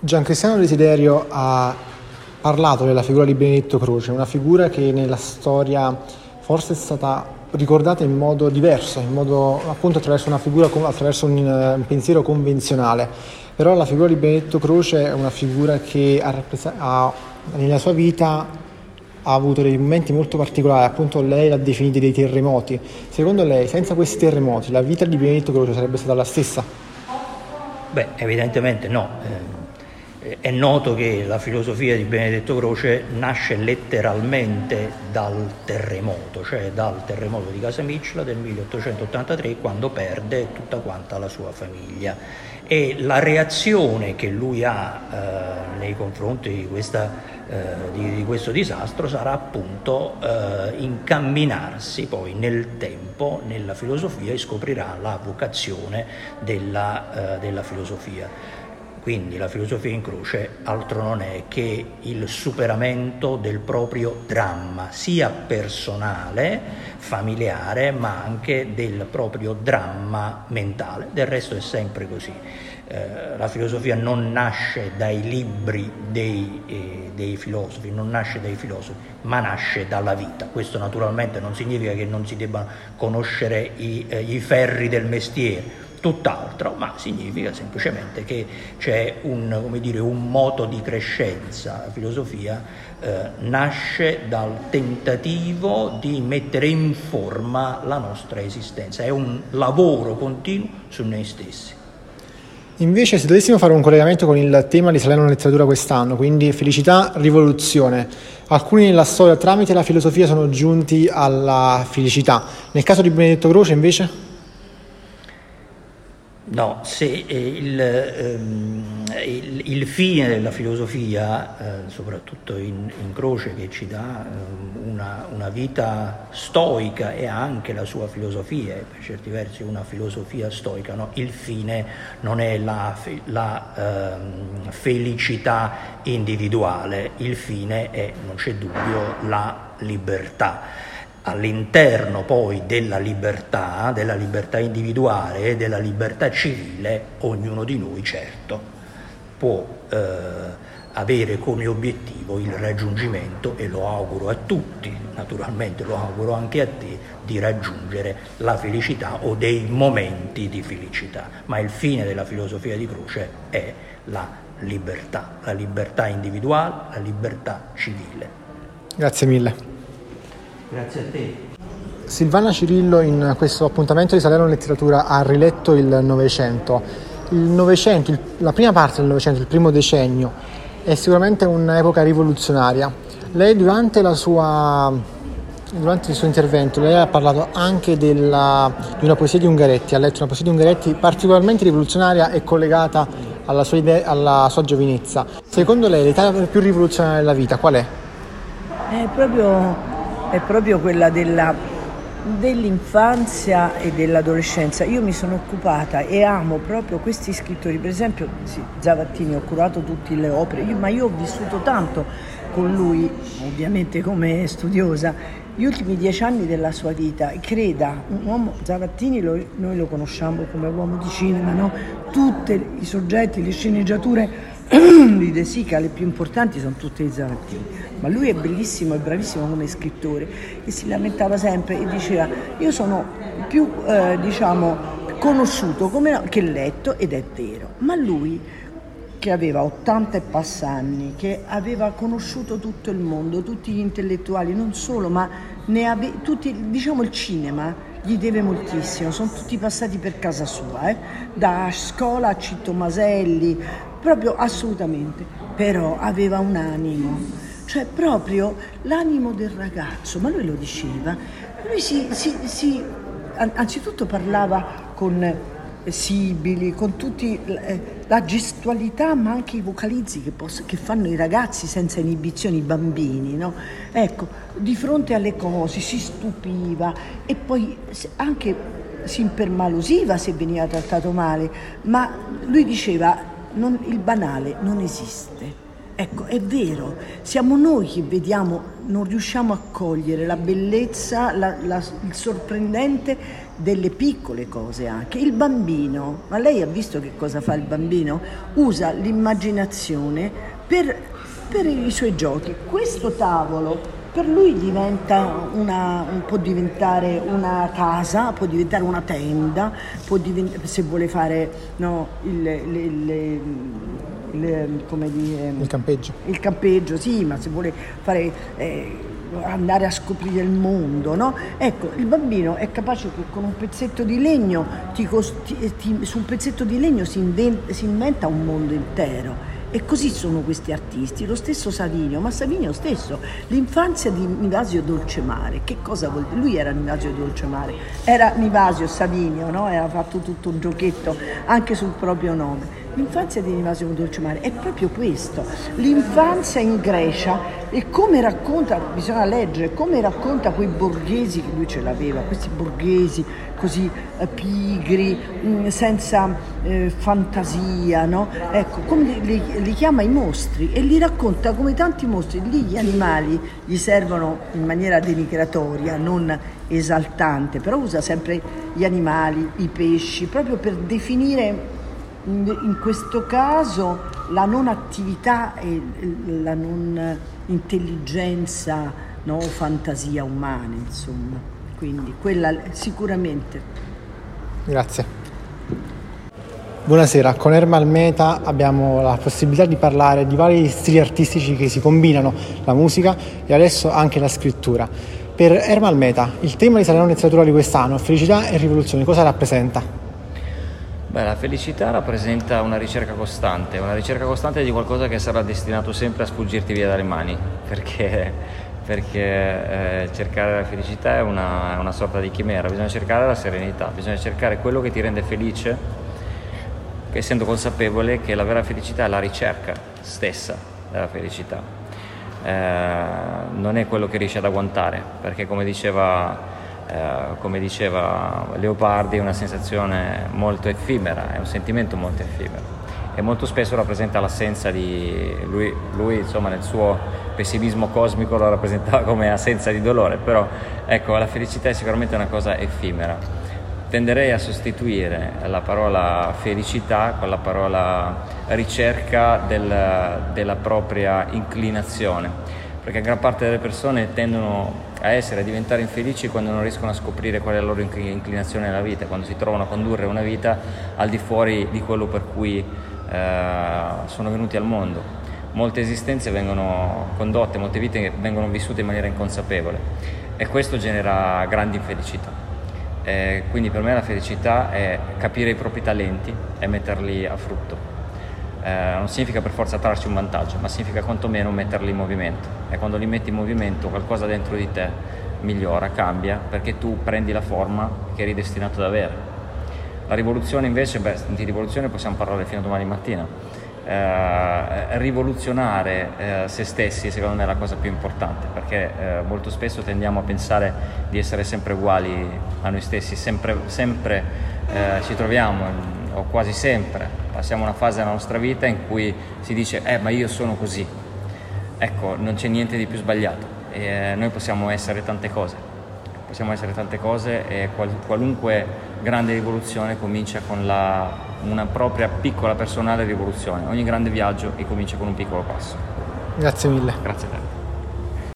Giancristiano Desiderio ha parlato della figura di Benedetto Croce, una figura che nella storia forse è stata ricordata in modo diverso, in modo appunto attraverso figura, attraverso un, un pensiero convenzionale. Però la figura di Benedetto Croce è una figura che ha, ha, nella sua vita ha avuto dei momenti molto particolari, appunto lei l'ha definito dei terremoti. Secondo lei, senza questi terremoti, la vita di Benedetto Croce sarebbe stata la stessa? Beh, evidentemente no. Eh è noto che la filosofia di Benedetto Croce nasce letteralmente dal terremoto, cioè dal terremoto di Casamicciola del 1883 quando perde tutta quanta la sua famiglia e la reazione che lui ha eh, nei confronti di, questa, eh, di, di, questo disastro sarà appunto eh, incamminarsi poi nel tempo nella filosofia e scoprirà la vocazione della, eh, della filosofia. Quindi la filosofia in croce altro non è che il superamento del proprio dramma, sia personale, familiare, ma anche del proprio dramma mentale. Del resto è sempre così. Eh, la filosofia non nasce dai libri dei, eh, dei, filosofi, non nasce dai filosofi, ma nasce dalla vita. Questo naturalmente non significa che non si debbano conoscere i, eh, i ferri del mestiere, tutt'altro, ma significa semplicemente che c'è un, dire, un moto di crescenza. La filosofia eh, nasce dal tentativo di mettere in forma la nostra esistenza, è un lavoro continuo su noi stessi. Invece, se dovessimo fare un collegamento con il tema di Salerno Letteratura quest'anno, quindi felicità, rivoluzione, alcuni nella storia tramite la filosofia sono giunti alla felicità. Nel caso di Benedetto Croce, invece? No, se eh, il, ehm, il, il, fine della filosofia, eh, soprattutto in, in, Croce che ci dà eh, una, una, vita stoica e anche la sua filosofia, per certi versi una filosofia stoica, no? il fine non è la, la ehm, felicità individuale, il fine è, non c'è dubbio, la libertà all'interno poi della libertà, della libertà individuale e della libertà civile, ognuno di noi certo può eh, avere come obiettivo il raggiungimento, e lo auguro a tutti, naturalmente lo auguro anche a te, di raggiungere la felicità o dei momenti di felicità. Ma il fine della filosofia di Croce è la libertà, la libertà individuale, la libertà civile. Grazie mille. Grazie a te. Silvana Cirillo in questo appuntamento di Salerno Letteratura ha riletto il Novecento. Il Novecento, la prima parte del Novecento, il primo decennio, è sicuramente un'epoca rivoluzionaria. Lei durante, sua, durante il suo intervento lei ha parlato anche della, di una poesia di Ungaretti, ha letto una poesia di Ungaretti particolarmente rivoluzionaria e collegata alla sua, idea, alla sua giovinezza. Secondo lei l'età più rivoluzionaria della vita qual è? È proprio è proprio quella della, dell'infanzia e dell'adolescenza. Io mi sono occupata e amo proprio questi scrittori, per esempio sì, Zavattini, ho curato tutte le opere, io, ma io ho vissuto tanto con lui, ovviamente come studiosa, gli ultimi dieci anni della sua vita. Creda, un uomo, Zavattini lo, noi lo conosciamo come uomo di cinema, no? tutti i soggetti, le sceneggiature di De Sica, le più importanti sono tutte di Zavattini, ma lui è bellissimo e bravissimo come scrittore e si lamentava sempre e diceva io sono più eh, diciamo conosciuto come, che letto ed è vero, ma lui che aveva 80 e passanni, che aveva conosciuto tutto il mondo, tutti gli intellettuali, non solo, ma ave, tutti, diciamo il cinema gli deve moltissimo, sono tutti passati per casa sua, eh? da scuola a Citto Maselli, proprio assolutamente, però aveva un animo, cioè proprio l'animo del ragazzo, ma lui lo diceva, lui si, si, si anzitutto parlava con eh, sibili, con tutti eh, la gestualità, ma anche i vocalizzi che, posso, che, fanno i ragazzi senza inibizioni, i bambini, no? Ecco, di fronte alle cose si stupiva e poi anche si impermalosiva se veniva trattato male, ma lui diceva non, il banale non esiste. Ecco, è vero, siamo noi che vediamo, non riusciamo a cogliere la bellezza, la, la, il sorprendente delle piccole cose anche. Il bambino, ma lei ha visto che cosa fa il bambino? Usa l'immaginazione per, per i suoi giochi. Questo tavolo per lui diventa una, può diventare una casa, può diventare una tenda, divent- se vuole fare no, il, il, il dire, il campeggio. Il campeggio, sì, ma se vuole fare, eh, andare a scoprire il mondo, no? Ecco, il bambino è capace che con un pezzetto di legno, ti costi, ti, su un pezzetto di legno si, inventa, si inventa un mondo intero. E così sono questi artisti, lo stesso Savinio, ma Savinio stesso, l'infanzia di Nivasio Dolcemare, che cosa vuol dire? Lui era Nivasio Dolcemare, era Nivasio Savinio, no? Era fatto tutto un giochetto anche sul proprio nome. L'infanzia di Nivasio Dolcemare è proprio questo, l'infanzia in Grecia e come racconta, bisogna leggere, come racconta quei borghesi che lui ce l'aveva, questi borghesi così eh, pigri, mm, senza eh, fantasia, no? Ecco, come li, li, chiama i mostri e li racconta come tanti mostri, lì gli animali gli servono in maniera denigratoria, non esaltante, però usa sempre gli animali, i pesci, proprio per definire in questo caso la non attività e la non intelligenza, no, fantasia umana, insomma. Quindi quella sicuramente. Grazie. Buonasera, con Ermal Meta abbiamo la possibilità di parlare di vari stili artistici che si combinano, la musica e adesso anche la scrittura. Per Ermal Meta, il tema di Salerno Letteratura di quest'anno, felicità e rivoluzione, cosa rappresenta? Beh, la felicità rappresenta una ricerca costante, una ricerca costante di qualcosa che sarà destinato sempre a sfuggirti via dalle mani, perché, perché eh, cercare la felicità è una, una sorta di chimera, bisogna cercare la serenità, bisogna cercare quello che ti rende felice, essendo consapevole che la vera felicità è la ricerca stessa della felicità, eh, non è quello che riesci ad agguantare, perché come diceva eh, come diceva Leopardi, è una sensazione molto effimera, è un sentimento molto effimero e molto spesso rappresenta l'assenza di lui, lui insomma nel suo pessimismo cosmico lo rappresentava come assenza di dolore, però ecco la felicità è sicuramente una cosa effimera. Tenderei a sostituire la parola felicità con la parola ricerca del, della propria inclinazione, perché gran parte delle persone tendono a essere, a diventare infelici quando non riescono a scoprire qual è la loro inclinazione nella vita, quando si trovano a condurre una vita al di fuori di quello per cui eh, sono venuti al mondo. Molte esistenze vengono condotte, molte vite vengono vissute in maniera inconsapevole e questo genera grandi infelicità. Eh, quindi per me la felicità è capire i propri talenti e metterli a frutto eh, non significa per forza trarci un vantaggio, ma significa quantomeno metterli in movimento e quando li metti in movimento qualcosa dentro di te migliora, cambia, perché tu prendi la forma che eri destinato ad avere. La rivoluzione invece, beh, di rivoluzione possiamo parlare fino a domani mattina. Eh, rivoluzionare eh, se stessi secondo me è la cosa più importante perché eh, molto spesso tendiamo a pensare di essere sempre uguali a noi stessi, sempre, sempre eh, ci troviamo, o quasi sempre, passiamo una fase della nostra vita in cui si dice eh ma io sono così, ecco non c'è niente di più sbagliato e eh, noi possiamo essere tante cose, possiamo essere tante cose e qual- qualunque grande rivoluzione comincia con la, una propria piccola personale rivoluzione, ogni grande viaggio comincia con un piccolo passo. Grazie mille. Grazie a te.